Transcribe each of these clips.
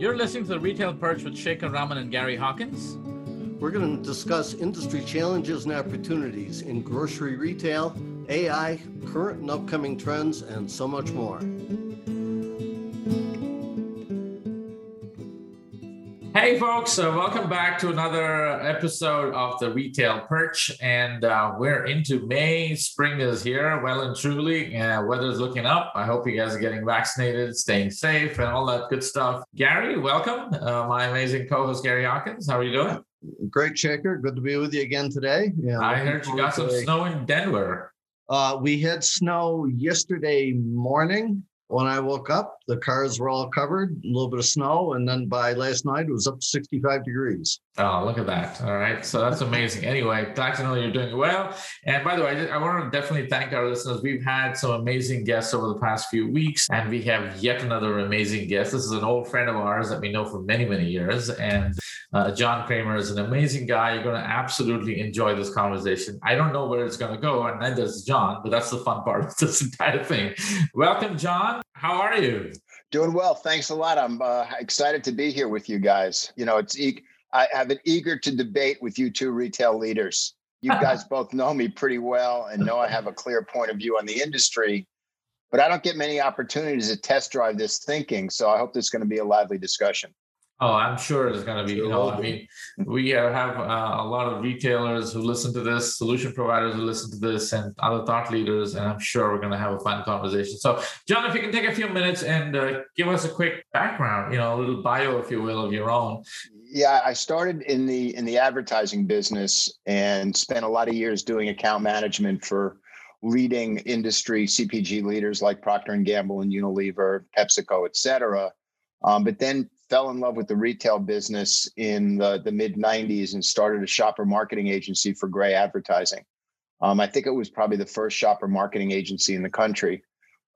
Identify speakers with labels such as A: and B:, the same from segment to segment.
A: You're listening to the Retail Perch with Shekhar Raman and Gary Hawkins.
B: We're going to discuss industry challenges and opportunities in grocery retail, AI, current and upcoming trends, and so much more.
A: Hey, folks, uh, welcome back to another episode of the Retail Perch. And uh, we're into May. Spring is here, well and truly. Uh, weather's looking up. I hope you guys are getting vaccinated, staying safe, and all that good stuff. Gary, welcome. Uh, my amazing co host, Gary Hawkins. How are you doing?
B: Great, Shekhar. Good to be with you again today.
A: Yeah, I heard you got some snow in Denver.
B: Uh, we had snow yesterday morning when I woke up, the cars were all covered, a little bit of snow, and then by last night it was up to 65 degrees.
A: Oh, look at that. All right. So that's amazing. Anyway, glad to know you're doing well. And by the way, I want to definitely thank our listeners. We've had some amazing guests over the past few weeks, and we have yet another amazing guest. This is an old friend of ours that we know for many, many years. And uh, Jon Kramer is an amazing guy. You're going to absolutely enjoy this conversation. I don't know where it's going to go, and neither does Jon, but that's the fun part of this entire thing. Welcome, Jon. How are you?
C: Doing well. Thanks a lot. I'm uh, excited to be here with you guys. You know, it's e- I have been eager to debate with you two retail leaders. You guys both know me pretty well and know I have a clear point of view on the industry, but I don't get many opportunities to test drive this thinking. So I hope this is going to be a lively discussion.
A: Oh, I'm sure it's going to be. You know, I mean, we have uh, a lot of retailers who listen to this, solution providers who listen to this, and other thought leaders, and I'm sure we're going to have a fun conversation. So, Jon, if you can take a few minutes and uh, give us a quick background, you know, a little bio, if you will, of your own.
C: Yeah, I started in the in the advertising business and spent a lot of years doing account management for leading industry CPG leaders like Procter and Gamble and Unilever, PepsiCo, et cetera. Um, but then fell in love with the retail business in the, the mid 90s and started a shopper marketing agency for Grey Advertising. Um, I think it was probably the first shopper marketing agency in the country.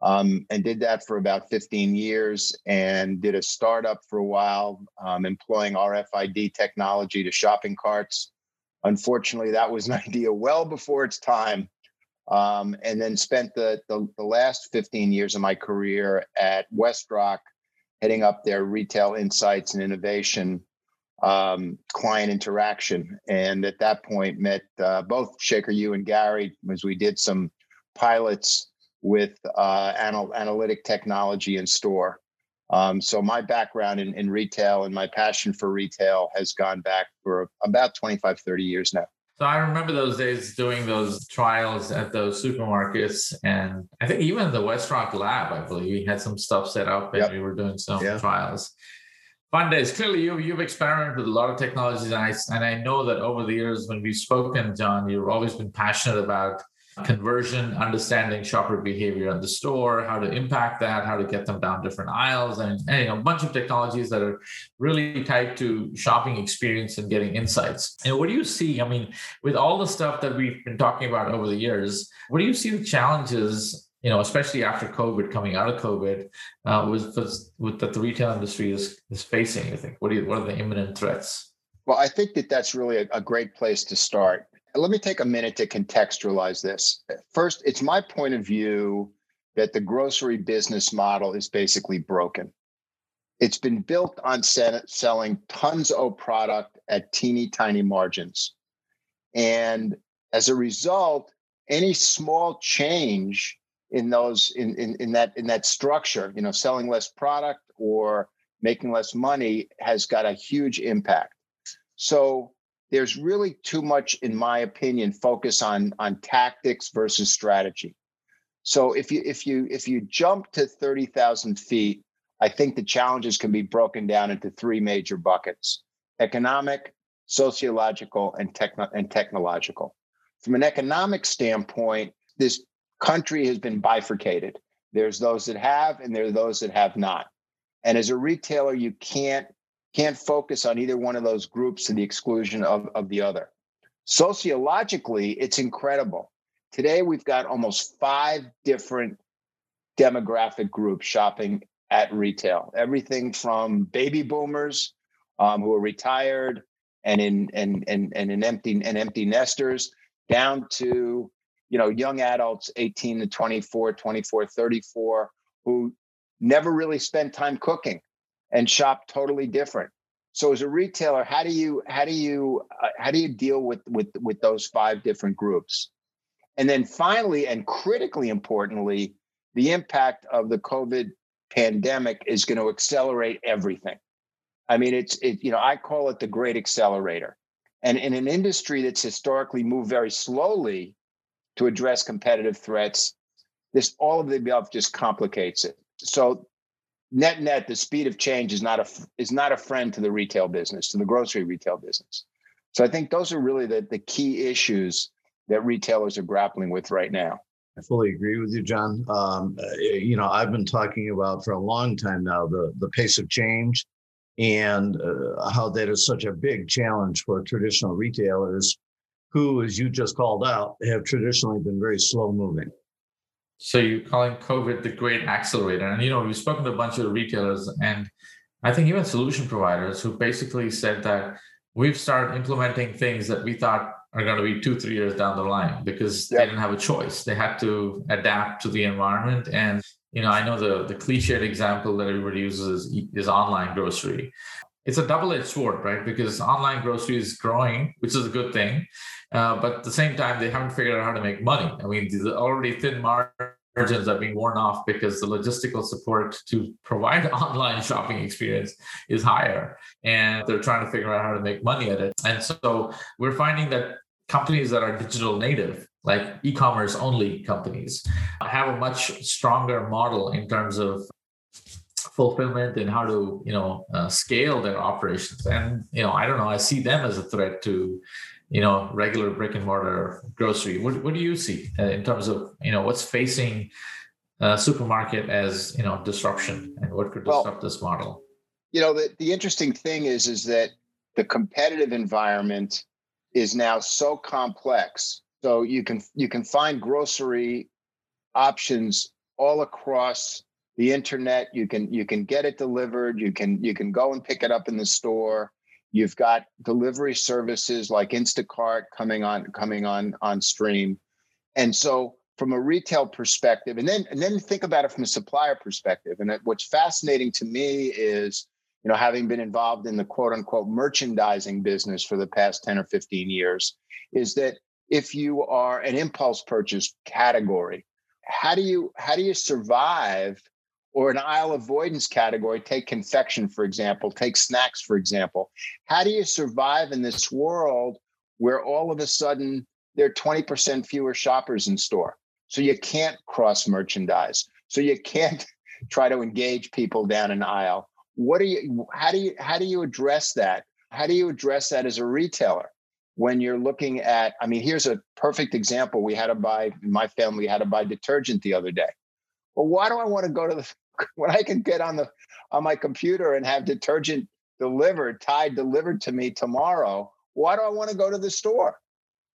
C: Um, and did that for about 15 years and did a startup for a while, um, employing RFID technology to shopping carts. Unfortunately, that was an idea well before its time. Um, and then spent the, the, the last 15 years of my career at WestRock, heading up their retail insights and innovation um, client interaction. And at that point, met uh, both Shekhar, you and Gary, as we did some pilots with uh, anal- analytic technology in store. Um, so my background in, in retail and my passion for retail has gone back for about 25, 30 years now.
A: So I remember those days doing those trials at those supermarkets, and I think even the WestRock lab, I believe, we had some stuff set up, and yep. we were doing some yeah. trials. Fun days. Clearly, you you've experimented with a lot of technologies, and I and I know that over the years when we've spoken, Jon, you've always been passionate about conversion, understanding shopper behavior in the store, how to impact that, how to get them down different aisles, and, and a bunch of technologies that are really tied to shopping experience and getting insights. And what do you see? I mean, with all the stuff that we've been talking about over the years, what do you see the challenges? You know, especially after COVID, coming out of COVID, uh, with, with that the retail industry is is facing. I think what are what are the imminent threats?
C: Well, I think that that's really a, a great place to start let me take a minute to contextualize this. First, it's my point of view that the grocery business model is basically broken. It's been built on selling tons of product at teeny tiny margins. And as a result, any small change in those in, in, in that in that structure, you know, selling less product or making less money has got a huge impact. So there's really too much, in my opinion, focus on on tactics versus strategy. So if you if you if you jump to thirty thousand feet, I think the challenges can be broken down into three major buckets: economic, sociological, and techno- and technological. From an economic standpoint, this country has been bifurcated. There's those that have, and there are those that have not. And as a retailer, you can't can't focus on either one of those groups to the exclusion of, of the other. Sociologically, it's incredible. Today, we've got almost five different demographic groups shopping at retail. Everything from baby boomers um, who are retired and in and and and in empty and empty nesters down to you know young adults 18 to 24 24 34 who never really spend time cooking and shop totally different. So as a retailer, how do you how do you uh, how do you deal with with with those five different groups? And then finally, and critically importantly, the impact of the COVID pandemic is going to accelerate everything. I mean, it's it, you know, I call it the great accelerator. And in an industry that's historically moved very slowly to address competitive threats, this all of the above just complicates it. So net net, the speed of change is not a is not a friend to the retail business, to the grocery retail business. So I think those are really the, the key issues that retailers are grappling with right now.
B: I fully agree with you, Jon. Um, uh, you know, I've been talking about for a long time now the the pace of change and uh, how that is such a big challenge for traditional retailers who, as you just called out, have traditionally been very slow moving.
A: So you're calling COVID the great accelerator. And, you know, we've spoken to a bunch of retailers and I think even solution providers who basically said that we've started implementing things that we thought are going to be two, three years down the line because yep. they didn't have a choice. They had to adapt to the environment. And, you know, I know the, the cliched example that everybody uses is, is online grocery. It's a double-edged sword, right? Because online grocery is growing, which is a good thing. Uh, but at the same time, they haven't figured out how to make money. I mean, the already thin margins are being worn off because the logistical support to provide online shopping experience is higher and they're trying to figure out how to make money at it and so we're finding that companies that are digital native, like e-commerce only companies, have a much stronger model in terms of fulfillment and how to you know uh, scale their operations. And you know, I don't know, I see them as a threat to you know regular brick and mortar grocery. What what do you see uh, in terms of you know what's facing? a supermarket as you know disruption and what could disrupt well, this model
C: you know the, the interesting thing is is that the competitive environment is now so complex. So you can you can find grocery options all across the internet. You can you can get it delivered. You can you can go and pick it up in the store. You've got delivery services like Instacart coming on coming on on stream. And so from a retail perspective, and then and then think about it from a supplier perspective. And what's fascinating to me is you know, having been involved in the quote unquote merchandising business for the past 10 or 15 years, is that if you are an impulse purchase category, how do you how do you survive or an aisle avoidance category, take confection, for example, take snacks, for example. How do you survive in this world where all of a sudden there are 20% fewer shoppers in store? So you can't cross merchandise. So you can't try to engage people down an aisle what do you how do you how do you address that how do you address that as a retailer when you're looking at i mean here's a perfect example we had to buy my family had to buy detergent the other day well why do i want to go to the when i can get on the on my computer and have detergent delivered tide delivered to me tomorrow why do i want to go to the store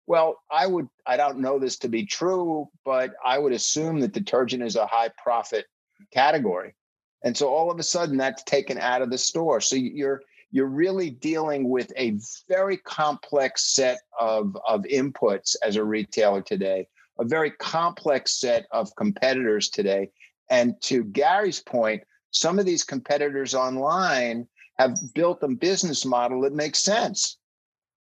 C: well i would i don't know this to be true but i would assume that detergent is a high profit category and so all of a sudden that's taken out of the store. So you're you're really dealing with a very complex set of, of inputs as a retailer today, a very complex set of competitors today. And to Gary's point, some of these competitors online have built a business model that makes sense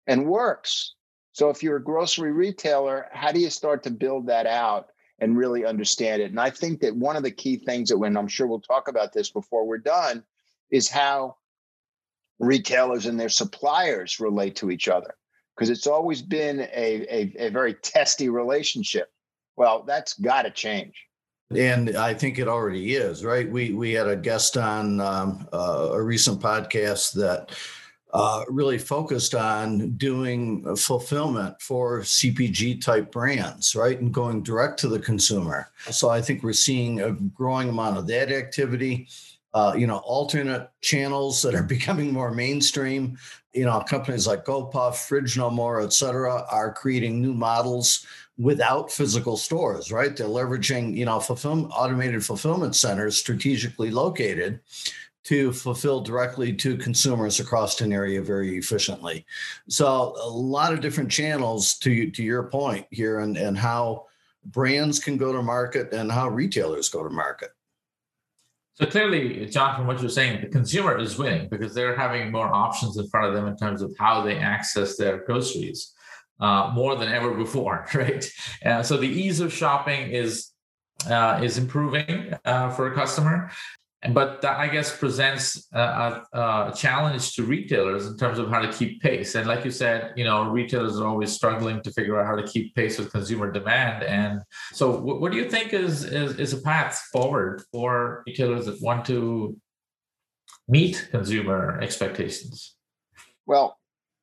C: and works. So if you're a grocery retailer, how do you start to build that out? and really understand it. And I think that one of the key things that when I'm sure we'll talk about this before we're done is how retailers and their suppliers relate to each other. Because it's always been a, a, a very testy relationship. Well, that's got to change.
B: And I think it already is, right? We we had a guest on um, uh, a recent podcast that uh, really focused on doing fulfillment for CPG type brands, right? And going direct to the consumer. So I think we're seeing a growing amount of that activity. Uh, you know, alternate channels that are becoming more mainstream. You know, companies like GoPuff, Fridge No More, et cetera, are creating new models without physical stores, right? They're leveraging, you know, fulfillment, automated fulfillment centers strategically located to fulfill directly to consumers across an area very efficiently. So a lot of different channels to to your point here and, and how brands can go to market and how retailers go to market.
A: So clearly, Jon, from what you're saying, the consumer is winning because they're having more options in front of them in terms of how they access their groceries uh, more than ever before, right? Uh, so the ease of shopping is uh, is improving uh, for a customer, but that I guess presents a, a, challenge to retailers in terms of how to keep pace. And like you said, you know, retailers are always struggling to figure out how to keep pace with consumer demand. And so, what, what do you think is, is is a path forward for retailers that want to meet consumer expectations?
C: Well,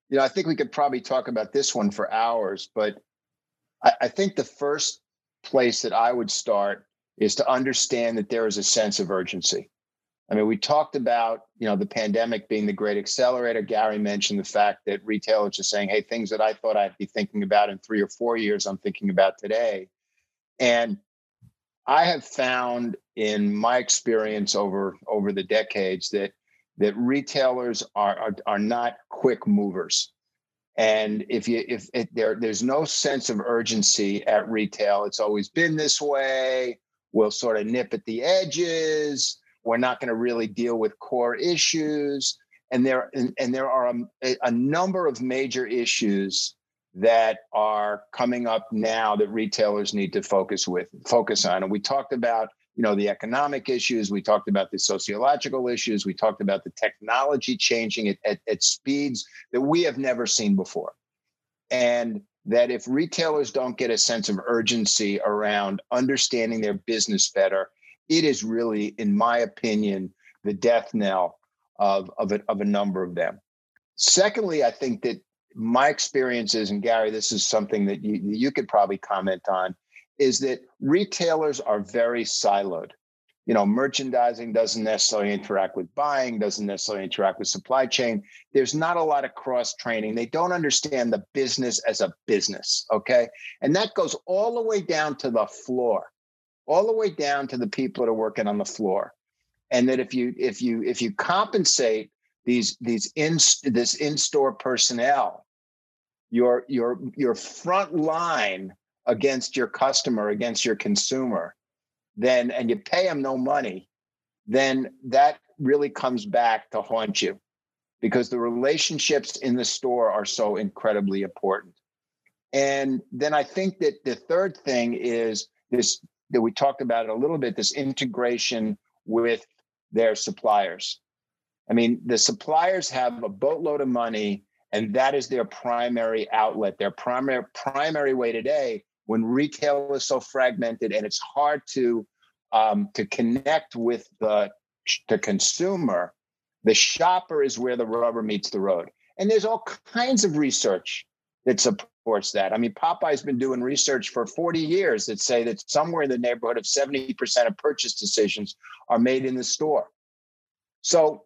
C: you know, I think we could probably talk about this one for hours, but I, I think the first place that I would start is to understand that there is a sense of urgency. I mean, we talked about, you know, the pandemic being the great accelerator. Gary mentioned the fact that retailers are saying, hey, things that I thought I'd be thinking about in three or four years, I'm thinking about today. And I have found in my experience over over the decades that that retailers are are, are not quick movers. And if you if it, there there's no sense of urgency at retail, it's always been this way We'll sort of nip at the edges. We're not going to really deal with core issues. And there, and, and there are a, a number of major issues that are coming up now that retailers need to focus with focus on. And we talked about you know the economic issues. We talked about the sociological issues. We talked about the technology changing at, at, at, speeds that we have never seen before. And that if retailers don't get a sense of urgency around understanding their business better, it is really, in my opinion, the death knell of, of, a, of a number of them. Secondly, I think that my experiences, and Gary, this is something that you, you could probably comment on, is that retailers are very siloed. You know merchandising doesn't necessarily interact with buying doesn't necessarily interact with supply chain. There's not a lot of cross training they don't understand the business as a business okay? And that goes all the way down to the floor all the way down to the people that are working on the floor. And that if you if you if you compensate these these in this in-store personnel your your your front line against your customer against your consumer then and you pay them no money, then that really comes back to haunt you because the relationships in the store are so incredibly important. And then I think that the third thing is this that we talked about it a little bit this integration with their suppliers. I mean, the suppliers have a boatload of money and that is their primary outlet, their primary primary way today when retail is so fragmented and it's hard to um, to connect with the the consumer the shopper is where the rubber meets the road. And there's all kinds of research that supports that. I mean POPAI's been doing research for 40 years that say that somewhere in the neighborhood of 70% of purchase decisions are made in the store. So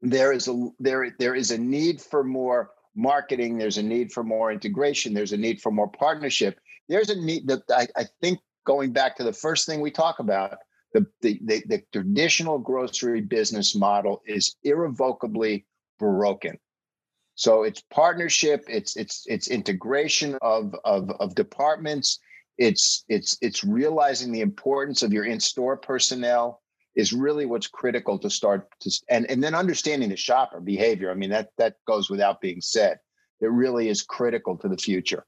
C: there is a there there is a need for more marketing there's a need for more integration there's a need for more partnership there's a need that I, I think going back to the first thing we talk about, the, the, the, the traditional grocery business model is irrevocably broken. So it's partnership, it's it's it's integration of of, of departments, it's it's it's realizing the importance of your in-store personnel is really what's critical to start to and and then understanding the shopper behavior. I mean that that goes without being said. It really is critical to the future.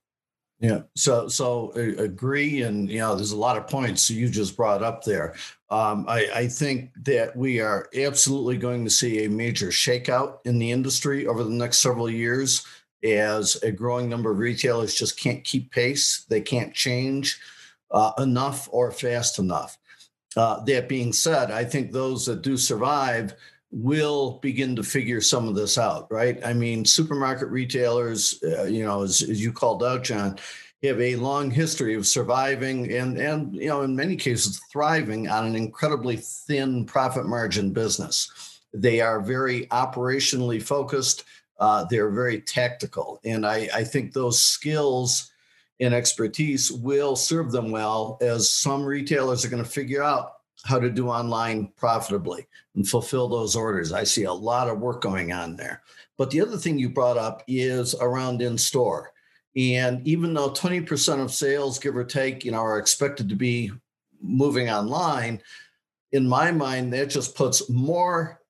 B: Yeah. So so uh, agree, and you know, there's a lot of points you just brought up there. Um, I, I think that we are absolutely going to see a major shakeout in the industry over the next several years as a growing number of retailers just can't keep pace. They can't change uh, enough or fast enough. Uh, that being said, I think those that do survive will begin to figure some of this out, right? I mean, supermarket retailers, uh, you know, as, as you called out, Jon, have a long history of surviving and and you know in many cases thriving on an incredibly thin profit margin business they are very operationally focused uh, they're very tactical and I, I think those skills and expertise will serve them well as some retailers are going to figure out how to do online profitably and fulfill those orders. I see a lot of work going on there. But the other thing you brought up is around in store. And even though 20% of sales, give or take, you know, are expected to be moving online, in my mind, that just puts more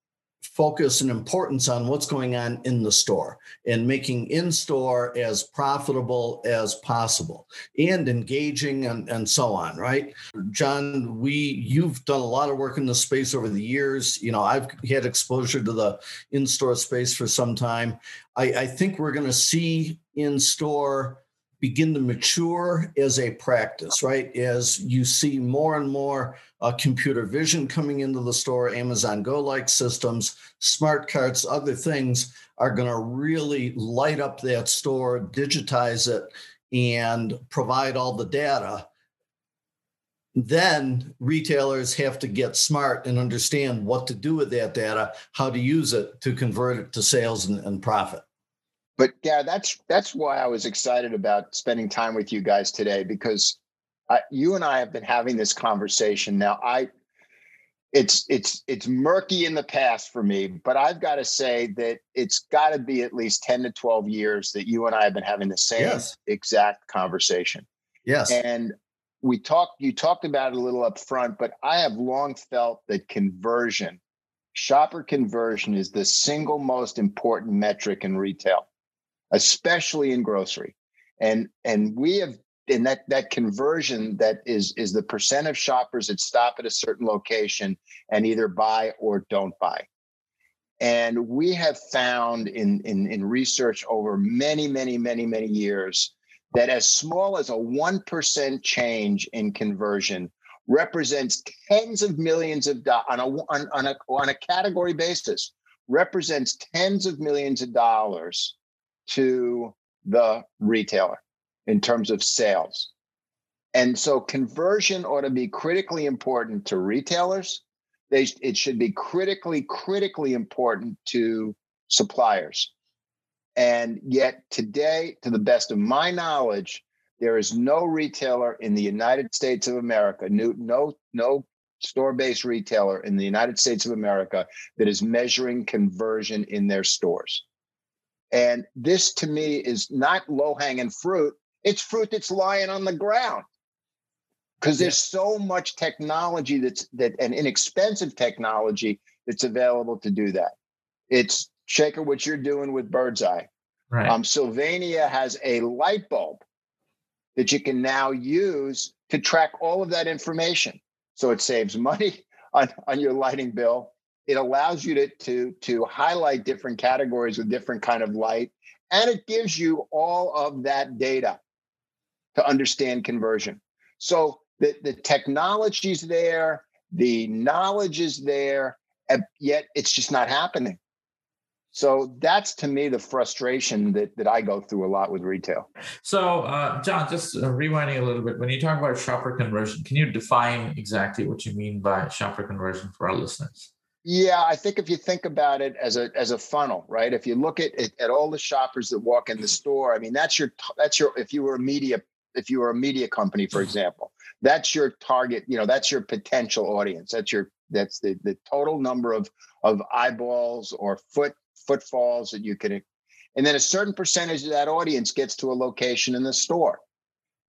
B: focus and importance on what's going on in the store and making in store as profitable as possible and engaging and, and so on right? Jon we you've done a lot of work in the space over the years. You know i've had exposure to the in-store space for some time. I, I think we're going to see in store begin to mature as a practice, right? As you see more and more uh, computer vision coming into the store, Amazon Go like systems, smart carts, other things are going to really light up that store, digitize it, and provide all the data. Then retailers have to get smart and understand what to do with that data, how to use it to convert it to sales and, and profit
C: but yeah, that's that's why I was excited about spending time with you guys today because uh, you and I have been having this conversation now. I it's it's it's murky in the past for me, but I've got to say that it's got to be at least ten to twelve years that you and I have been having the same yes. exact conversation.
B: Yes,
C: and we talked. You talked about it a little up front, but I have long felt that conversion, shopper conversion, is the single most important metric in retail especially in grocery. And and we have in that that conversion that is is the percent of shoppers that stop at a certain location and either buy or don't buy. And we have found in, in, in research over many, many, many, many years that as small as a 1% change in conversion represents tens of millions of dollars on a, on, on, a, on a category basis, represents tens of millions of dollars to the retailer in terms of sales. And so conversion ought to be critically important to retailers. They, it should be critically, critically important to suppliers. And yet today, to the best of my knowledge, there is no retailer in the United States of America, no, no, no store-based retailer in the United States of America that is measuring conversion in their stores. And this to me is not low hanging fruit. It's fruit that's lying on the ground because there's so much technology that's that and inexpensive technology that's available to do that. It's Shekhar, what you're doing with Birdzi. Right. Um, Sylvania has a light bulb that you can now use to track all of that information. So it saves money on, on your lighting bill it allows you to to to highlight different categories with different kind of light and it gives you all of that data to understand conversion so the, the technology's there the knowledge is there and yet it's just not happening so that's to me the frustration that, that I go through a lot with retail.
A: So, uh, Jon, just uh, rewinding a little bit, when you talk about shopper conversion, can you define exactly what you mean by shopper conversion for our listeners?
C: Yeah, I think if you think about it as a as a funnel, right? If you look at at all the shoppers that walk in the store, I mean, that's your that's your if you were a media if you were a media company, for example, that's your target. You know, that's your potential audience. That's your that's the the total number of of eyeballs or foot footfalls that you can, and then a certain percentage of that audience gets to a location in the store,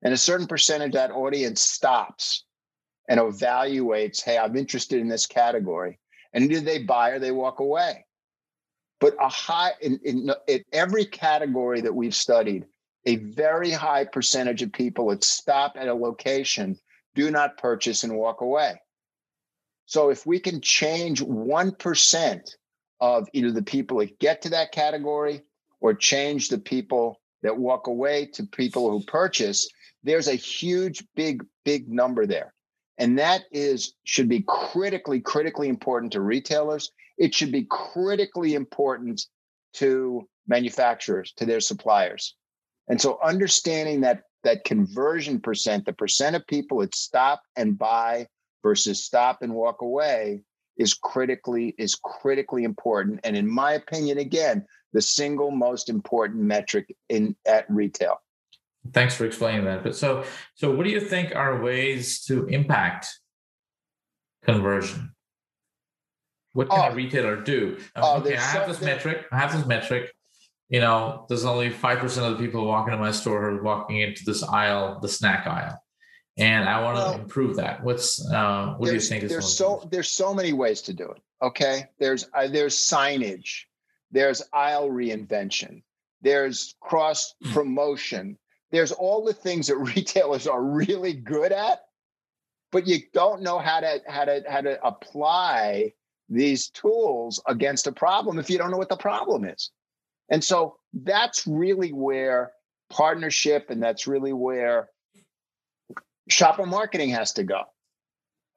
C: and a certain percentage of that audience stops and evaluates. Hey, I'm interested in this category and either they buy or they walk away. But a high in, in, in every category that we've studied, a very high percentage of people that stop at a location do not purchase and walk away. So if we can change 1% of either the people that get to that category or change the people that walk away to people who purchase, there's a huge, big, big number there. And that is should be critically, critically important to retailers. It should be critically important to manufacturers, to their suppliers. And so understanding that that conversion percent, the percent of people that stop and buy versus stop and walk away is critically is critically important and in my opinion again the single most important metric in at retail
A: Thanks for explaining that. But so, so what do you think are ways to impact conversion? What can oh, a retailer do? Oh, okay, I have this metric. I have this metric. You know, there's only five percent of the people walking to my store who are walking into this aisle, the snack aisle. and I want well, to improve that. What's uh, what do you think?
C: Is there's so there's so many ways to do it. Okay, there's uh, there's signage, there's aisle reinvention, there's cross promotion, there's all the things that retailers are really good at, but you don't know how to how to how to apply these tools against a problem if you don't know what the problem is. And so that's really where partnership and that's really where shopper marketing has to go.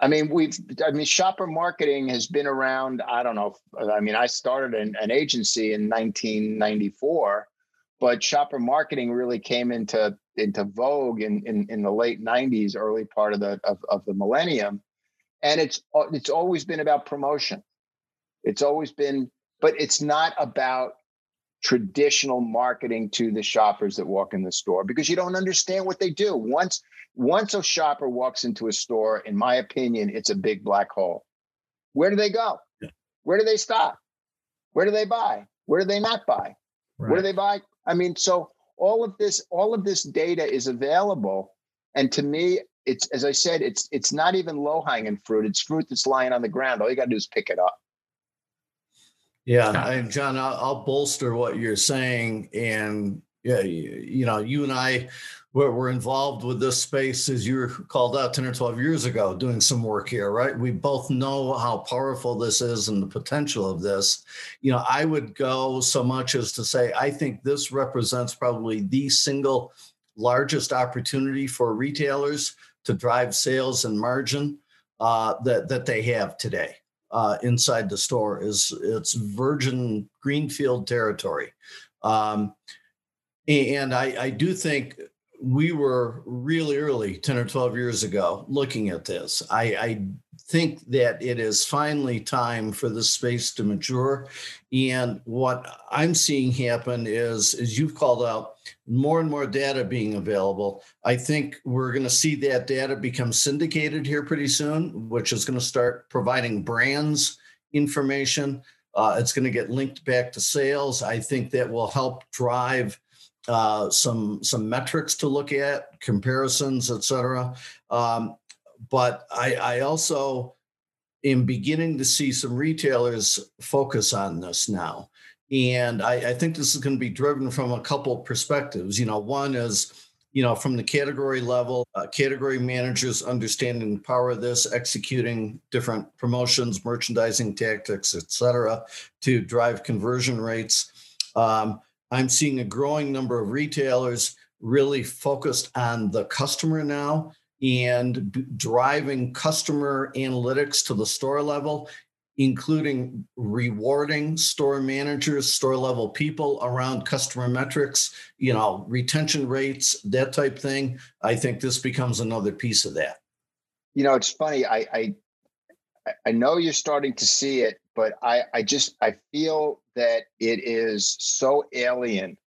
C: I mean, we've, I mean, shopper marketing has been around. I don't know. I mean, I started an, an agency in 1994, but shopper marketing really came into into vogue in, in, in the late 90s, early part of the of, of the millennium. And it's it's always been about promotion. It's always been, but it's not about traditional marketing to the shoppers that walk in the store because you don't understand what they do. Once once a shopper walks into a store, in my opinion, it's a big black hole. Where do they go? Yeah. Where do they stop? Where do they buy? Where do they not buy? Right. Where do they buy? I mean, so all of this, all of this data is available. And to me, it's as I said, it's it's not even low hanging fruit. It's fruit that's lying on the ground. All you got to do is pick it up.
B: Yeah, I, Jon, I'll, I'll, bolster what you're saying, and yeah, you, you know, you and I were, were, involved with this space as you were called out ten or twelve years ago, doing some work here, right? We both know how powerful this is and the potential of this. You know, I would go so much as to say I think this represents probably the single largest opportunity for retailers to drive sales and margin uh, that that they have today uh, inside the store is it's virgin greenfield territory. Um, and I, I do think we were really early 10 or 12 years ago looking at this. I, I think that it is finally time for the space to mature. And what I'm seeing happen is, as you've called out, more and more data being available. I think we're going to see that data become syndicated here pretty soon, which is going to start providing brands information. Uh, it's going to get linked back to sales. I think that will help drive uh, some some metrics to look at, comparisons, et cetera. Um, but I, I also am beginning to see some retailers focus on this now. And I, I think this is going to be driven from a couple perspectives. You know, one is, you know, from the category level, uh, category managers understanding the power of this, executing different promotions, merchandising tactics, et cetera, to drive conversion rates. Um, I'm seeing a growing number of retailers really focused on the customer now and driving customer analytics to the store level including rewarding store managers, store level people around customer metrics, you know, retention rates, that type thing. I think this becomes another piece of that.
C: You know, it's funny. I I, I know you're starting to see it, but I I just I feel that it is so alien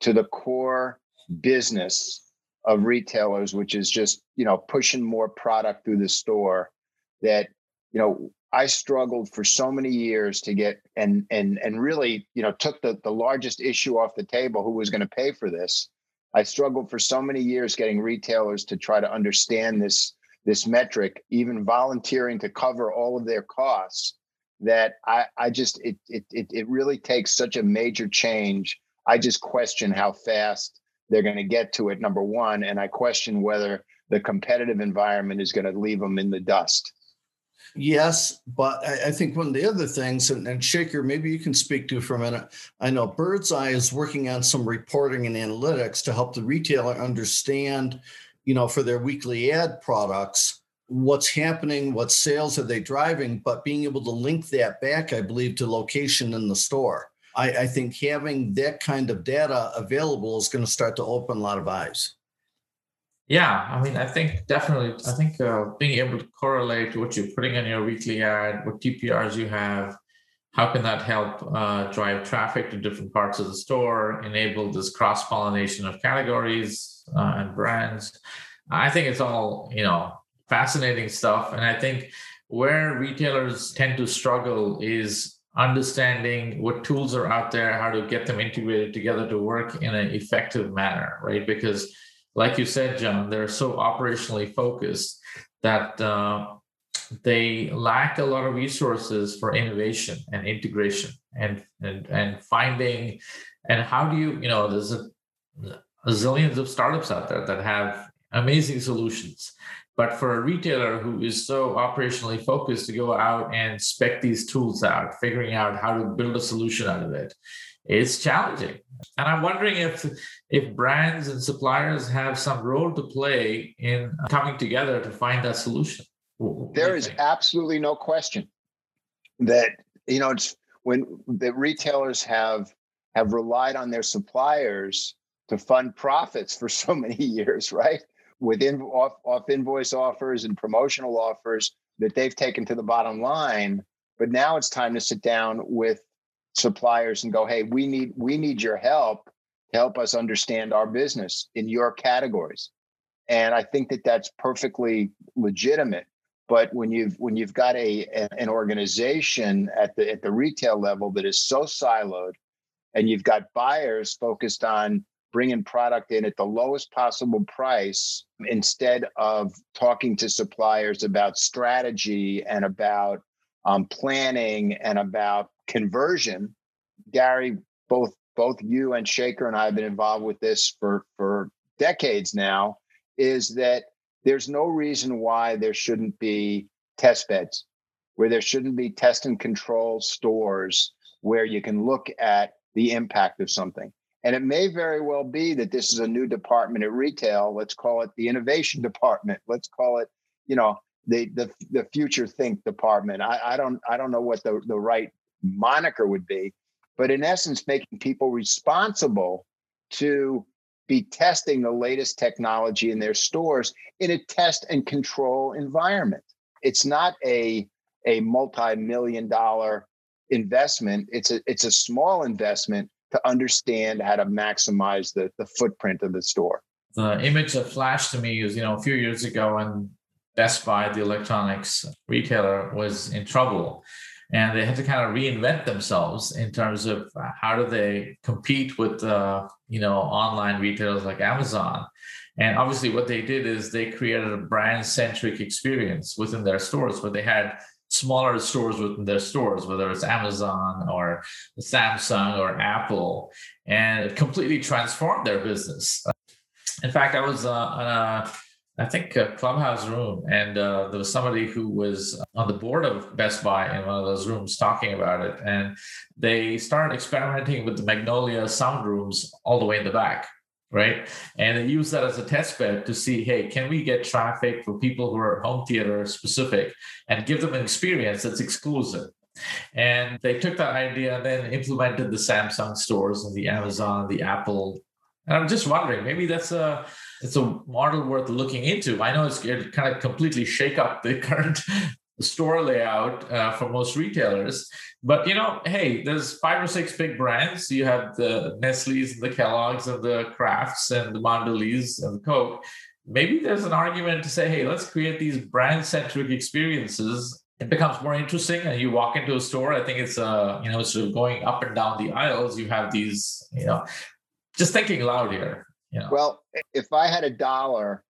C: to the core business of retailers, which is just you know pushing more product through the store. That you know I struggled for so many years to get and and and really, you know, took the the largest issue off the table who was going to pay for this. I struggled for so many years getting retailers to try to understand this this metric, even volunteering to cover all of their costs that I I just it it it, it really takes such a major change. I just question how fast they're going to get to it number 1 and I question whether the competitive environment is going to leave them in the dust.
B: Yes, but I, I, think one of the other things, and, and, Shekhar, maybe you can speak to for a minute. I know Birdzi is working on some reporting and analytics to help the retailer understand, you know, for their weekly ad products, what's happening, what sales are they driving, but being able to link that back, I believe, to location in the store. I, I think having that kind of data available is going to start to open a lot of eyes.
A: Yeah, I mean, I think definitely, I think uh, being able to correlate what you're putting in your weekly ad, what TPRs you have, how can that help uh, drive traffic to different parts of the store, enable this cross pollination of categories uh, and brands? I think it's all, you know, fascinating stuff. And I think where retailers tend to struggle is understanding what tools are out there, how to get them integrated together to work in an effective manner, right? Because like you said, Jon, they're so operationally focused that uh, they lack a lot of resources for innovation and integration and and, and finding and how do you you know there's a, a zillions of startups out there that have amazing solutions but for a retailer who is so operationally focused to go out and spec these tools out figuring out how to build a solution out of it it's challenging. And i'm wondering if if brands and suppliers have some role to play in coming together to find that solution.
C: There is absolutely no question that you know it's when the retailers have have relied on their suppliers to fund profits for so many years, right? With in, off, off invoice offers and promotional offers that they've taken to the bottom line. But now it's time to sit down with suppliers and go, hey, we need we need your help to help us understand our business in your categories. And I think that that's perfectly legitimate. But when you've when you've got a an organization at the at the retail level that is so siloed, and you've got buyers focused on bringing product in at the lowest possible price instead of talking to suppliers about strategy and about um, planning and about conversion. Gary, both both you and Shekhar and I have been involved with this for for decades now. Is that there's no reason why there shouldn't be test beds, where there shouldn't be test and control stores where you can look at the impact of something. And it may very well be that this is a new department at retail. Let's call it the innovation department. Let's call it, you know, the the, the future think department. I, I don't I don't know what the, the right moniker would be, but in essence, making people responsible to be testing the latest technology in their stores in a test and control environment. It's not a a multi-million dollar investment. It's a it's a small investment to understand how to maximize the, the footprint of the store.
A: The image that flashed to me is, you know, a few years ago when Best Buy, the electronics retailer, was in trouble and they had to kind of reinvent themselves in terms of uh, how do they compete with uh, you know online retailers like amazon and obviously what they did is they created a brand centric experience within their stores where they had smaller stores within their stores whether it's amazon or samsung or apple and it completely transformed their business. In fact i was uh, on a I think a clubhouse room, and uh, there was somebody who was on the board of Best Buy in one of those rooms talking about it, and they started experimenting with the Magnolia sound rooms all the way in the back, right? And they used that as a test bed to see, hey, can we get traffic for people who are home theater specific and give them an experience that's exclusive? And they took that idea and then implemented the Samsung stores and the Amazon, the Apple. And I'm just wondering, maybe that's a it's a model worth looking into. I know it's it kind of completely shake up the current store layout uh, for most retailers, but you know, hey, there's five or six big brands. You have the Nestle's and the Kellogg's and the Krafts, and the Mondelez and the Coke. Maybe there's an argument to say, hey, let's create these brand-centric experiences it becomes more interesting and you walk into a store i think it's uh you know sort of going up and down the aisles you have these you know just thinking loud here
C: yeah. Well, if I had a dollar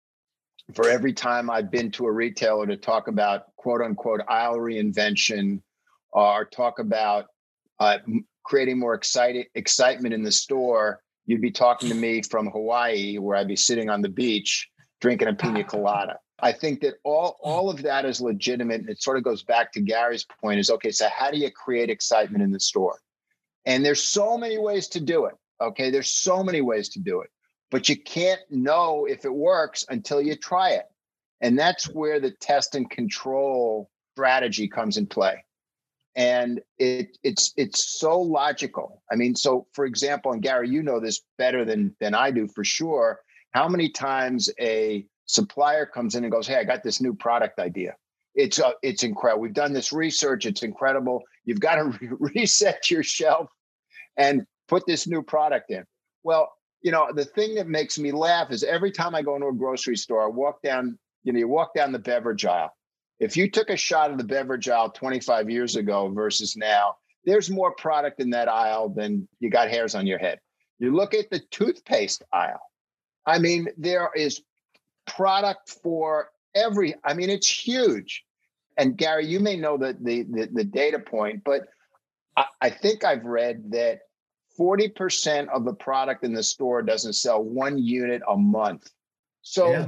C: for every time I've been to a retailer to talk about quote unquote aisle reinvention or talk about uh, creating more excited excitement in the store, you'd be talking to me from Hawaii, where I'd be sitting on the beach drinking a pina colada. I think that all all of that is legitimate, and it sort of goes back to Gary's point: is okay. So how do you create excitement in the store? And there's so many ways to do it. Okay, there's so many ways to do it but you can't know if it works until you try it. And that's where the test and control strategy comes in play. And it it's it's so logical. I mean, so for example, and Gary, you know this better than than I do for sure. How many times a supplier comes in and goes, "Hey, I got this new product idea. It's uh, it's incredible. We've done this research. It's incredible. You've got to re- reset your shelf and put this new product in." Well, you know, the thing that makes me laugh is every time I go into a grocery store, I walk down, you know, you walk down the beverage aisle. If you took a shot of the beverage aisle 25 years ago versus now, there's more product in that aisle than you got hairs on your head. You look at the toothpaste aisle. I mean, there is product for every. I mean, it's huge. And Gary, you may know the the the, the data point, but I, I think I've read that 40% of the product in the store doesn't sell one unit a month. So yeah.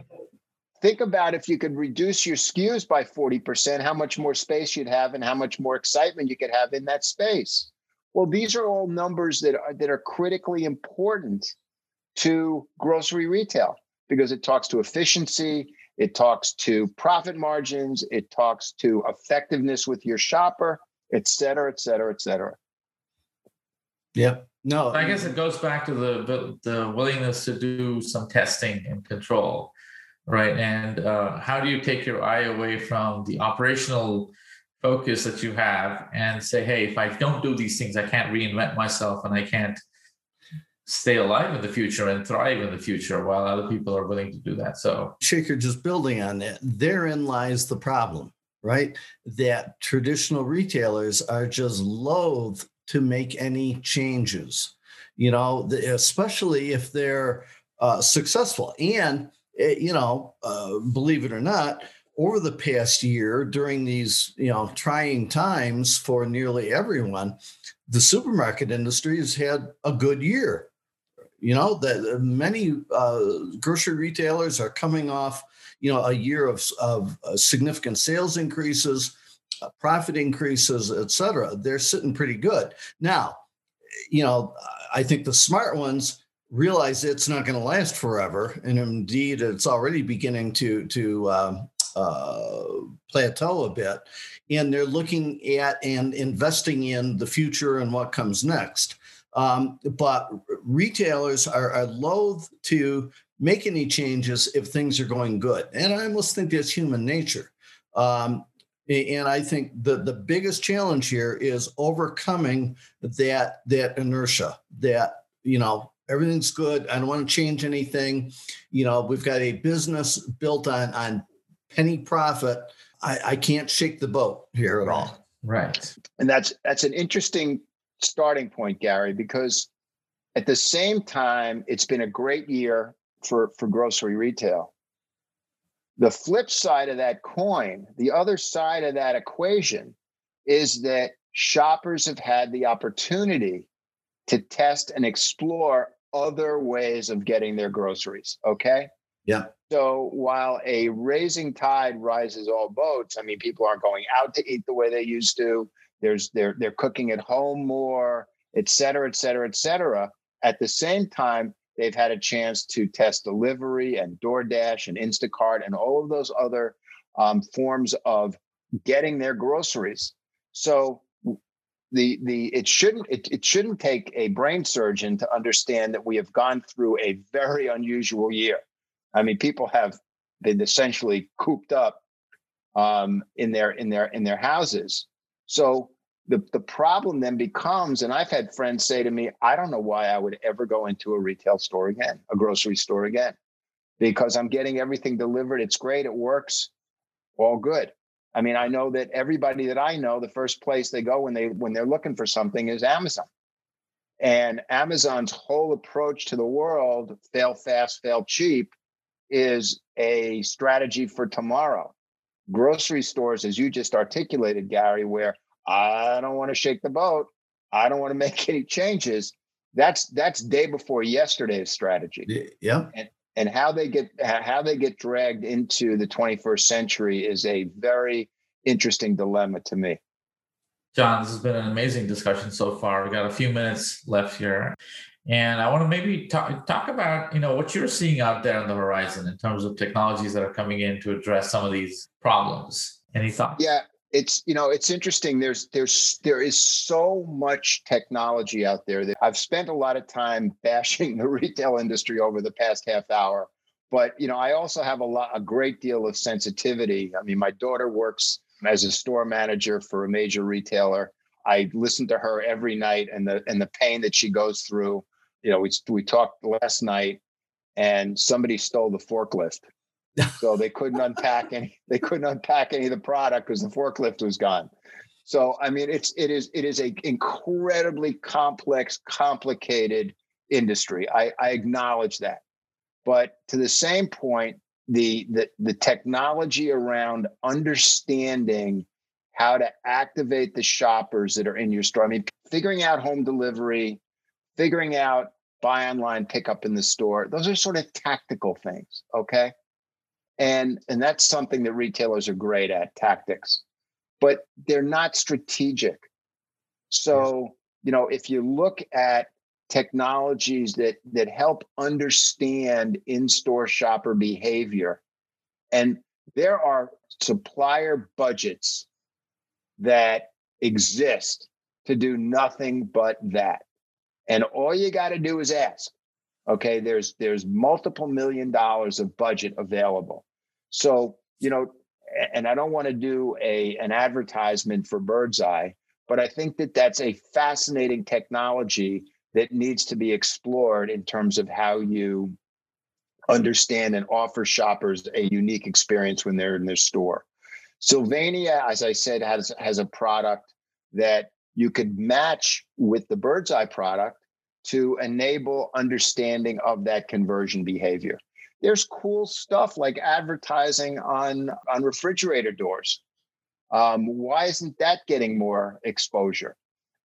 C: Think about if you could reduce your SKUs by 40%, how much more space you'd have and how much more excitement you could have in that space. Well, these are all numbers that are, that are critically important to grocery retail because it talks to efficiency, it talks to profit margins, it talks to effectiveness with your shopper, et cetera, et cetera, et cetera.
B: Yep. No,
A: I guess it goes back to the the willingness to do some testing and control, right? And uh, how do you take your eye away from the operational focus that you have and say, hey, if I don't do these things, I can't reinvent myself and I can't stay alive in the future and thrive in the future while other people are willing to do that. So,
B: Shekhar, just building on that, therein lies the problem, right? That traditional retailers are just loath to make any changes, you know, especially if they're uh, successful. And, you know, uh, believe it or not, over the past year, during these, you know, trying times for nearly everyone, the supermarket industry has had a good year. You know that many uh, grocery retailers are coming off, you know, a year of, of uh, significant sales increases uh, profit increases, et cetera, they're sitting pretty good. Now, you know, I think the smart ones realize it's not going to last forever, and indeed, it's already beginning to to um, uh, plateau a bit, and they're looking at and investing in the future and what comes next. Um, but retailers are, are loath to make any changes if things are going good, and I almost think that's human nature. Um, and I think the, the biggest challenge here is overcoming that that inertia that, you know, everything's good. I don't want to change anything. You know, we've got a business built on on penny profit. I, I can't shake the boat here at all.
A: Right.
C: And that's that's an interesting starting point, Gary, because at the same time, it's been a great year for, for grocery retail. The flip side of that coin, the other side of that equation, is that shoppers have had the opportunity to test and explore other ways of getting their groceries. Okay.
B: Yeah.
C: So while a raising tide rises all boats, I mean, people aren't going out to eat the way they used to. There's they're they're cooking at home more, et cetera, et cetera, et cetera. At the same time, They've had a chance to test delivery and DoorDash and Instacart and all of those other um, forms of getting their groceries. So the the it shouldn't it, it shouldn't take a brain surgeon to understand that we have gone through a very unusual year. I mean, people have been essentially cooped up um, in their in their in their houses. So the, the problem then becomes, and I've had friends say to me, I don't know why I would ever go into a retail store again, a grocery store again, because I'm getting everything delivered. It's great. It works. All good. I mean, I know that everybody that I know, the first place they go when they when they're looking for something is Amazon. And Amazon's whole approach to the world, fail fast, fail cheap, is a strategy for tomorrow. Grocery stores, as you just articulated, Gary, where I don't want to shake the boat. I don't want to make any changes. That's that's day before yesterday's strategy.
B: Yeah.
C: And, and how they get how they get dragged into the 21st century is a very interesting dilemma to me.
A: Jon, this has been an amazing discussion so far. We got a few minutes left here. And I want to maybe talk, talk about, you know, what you're seeing out there on the horizon in terms of technologies that are coming in to address some of these problems. Any thoughts?
C: Yeah, it's you know it's interesting. There's there's there is so much technology out there that i've spent a lot of time bashing the retail industry over the past half hour. But you know i also have a lot a great deal of sensitivity. I mean my daughter works as a store manager for a major retailer. I listen to her every night and the and the pain that she goes through. You know we we talked last night and somebody stole the forklift so they couldn't unpack any they couldn't unpack any of the product because the forklift was gone so i mean it's it is it is a incredibly complex complicated industry i i acknowledge that But to the same point, the the, the technology around understanding how to activate the shoppers that are in your store. I mean, figuring out home delivery, figuring out buy online, pick up in the store. Those are sort of tactical things, okay? And and that's something that retailers are great at, tactics. But they're not strategic. So, you know, if you look at technologies that that help understand in-store shopper behavior and there are supplier budgets that exist to do nothing but that and all you got to do is ask okay there's there's multiple million dollars of budget available so you know and i don't want to do a an advertisement for Birdzi but i think that that's a fascinating technology that needs to be explored in terms of how you understand and offer shoppers a unique experience when they're in their store. Sylvania, as I said, has has a product that you could match with the Birdzi product to enable understanding of that conversion behavior. There's cool stuff like advertising on on refrigerator doors. Um, why isn't that getting more exposure?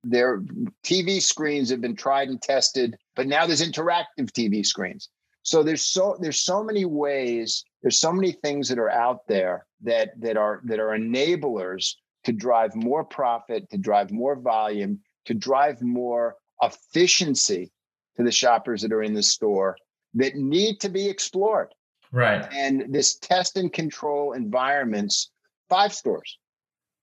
C: Their TV screens have been tried and tested, but now there's interactive TV screens. So there's so there's so many ways, there's so many things that are out there that that are that are enablers to drive more profit, to drive more volume, to drive more efficiency to the shoppers that are in the store that need to be explored.
A: Right.
C: And this test and control environments, five stores,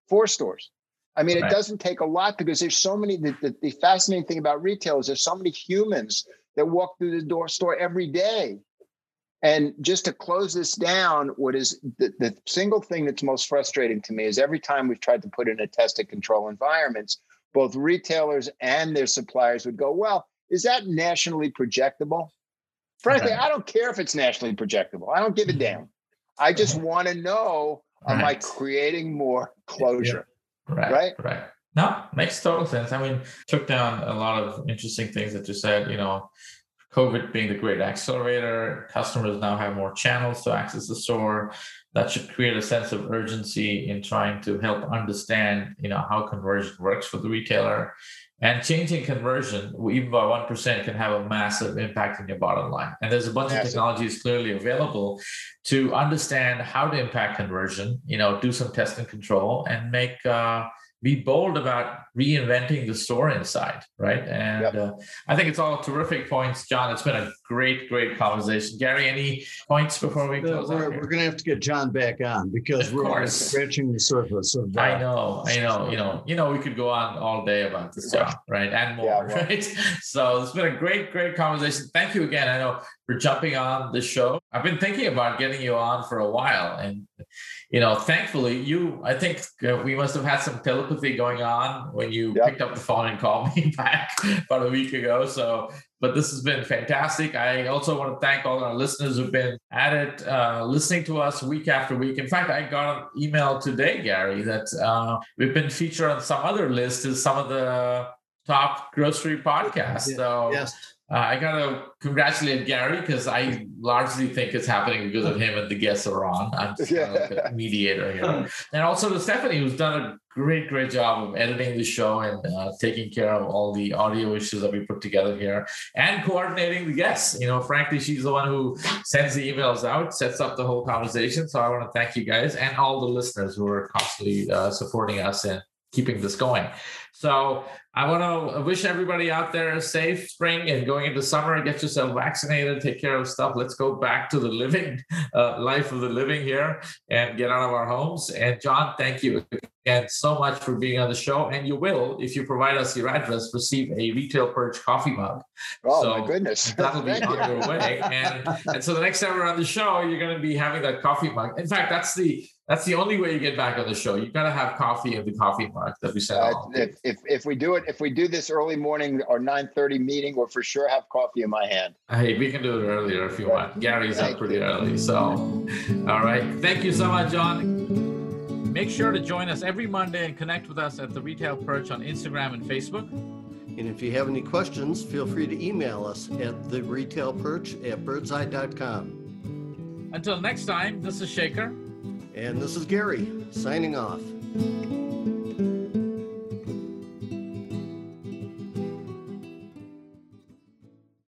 C: four stores, I mean, right. it doesn't take a lot because there's so many. The, the, the, fascinating thing about retail is there's so many humans that walk through the door store every day. And just to close this down, what is the, the single thing that's most frustrating to me is every time we've tried to put in a test and control environments, both retailers and their suppliers would go, Well, is that nationally projectable? Frankly, right. I don't care if it's nationally projectable. I don't give a damn. I just want to know right. am I creating more closure?
A: Right. Right. Right. No, makes total sense. I mean, took down a lot of interesting things that you said, you know, COVID being the great accelerator, customers now have more channels to access the store. That should create a sense of urgency in trying to help understand, you know, how conversion works for the retailer. And changing conversion, even by 1%, can have a massive impact on your bottom line. And there's a bunch massive. of technologies clearly available to understand how to impact conversion, you know, do some test and control and make uh, be bold about reinventing the store inside, right? And yep. uh, I think it's all terrific points, Jon. It's been a great, great conversation. Gary, any points before we close?
B: Uh, we're, we're going to have to get Jon back on because of we're course. scratching the surface of.
A: Uh, I know, I know. You know, you know, we could go on all day about this job, right, and more, yeah, well. right? So it's been a great, great conversation. Thank you again. I know for jumping on the show. I've been thinking about getting you on for a while, and you know, thankfully, you. I think uh, we must have had some telepathy going on when you yep. picked up the phone and called me back about a week ago. So, but this has been fantastic. I also want to thank all our listeners who've been at it, uh, listening to us week after week. In fact, I got an email today, Gary, that uh, we've been featured on some other list as some of the top grocery podcasts. So. Yes uh, I gotta congratulate Gary because I largely think it's happening because of him and the guests are on. I'm just kind of like a mediator here, and also to Stephanie, who's done a great, great job of editing the show and uh, taking care of all the audio issues that we put together here and coordinating the guests. You know, frankly, she's the one who sends the emails out, sets up the whole conversation. So I want to thank you guys and all the listeners who are constantly uh, supporting us and keeping this going. So I want to wish everybody out there a safe spring and going into summer. Get yourself vaccinated, take care of stuff. Let's go back to the living uh, life of the living here and get out of our homes. And Jon, thank you again so much for being on the show. And you will, if you provide us your address, receive a retail perch coffee mug.
C: Oh so my goodness,
A: that'll be on your way. And and so the next time we're on the show, you're going to be having that coffee mug. In fact, that's the that's the only way you get back on the show. You got to have coffee in the coffee mug that we sent. Uh,
C: if, if if we do it if we do this early morning or 9:30 meeting, we'll for sure have coffee in my hand.
A: Hey, we can do it earlier if you want. Gary's Thank up pretty you. early. So all right. Thank you so much, Jon. Make sure to join us every Monday and connect with us at the Retail Perch on Instagram and Facebook.
B: And if you have any questions, feel free to email us at the retail perch at birdzi.com.
A: Until next time, this is Shekhar.
B: And this is Gary signing off.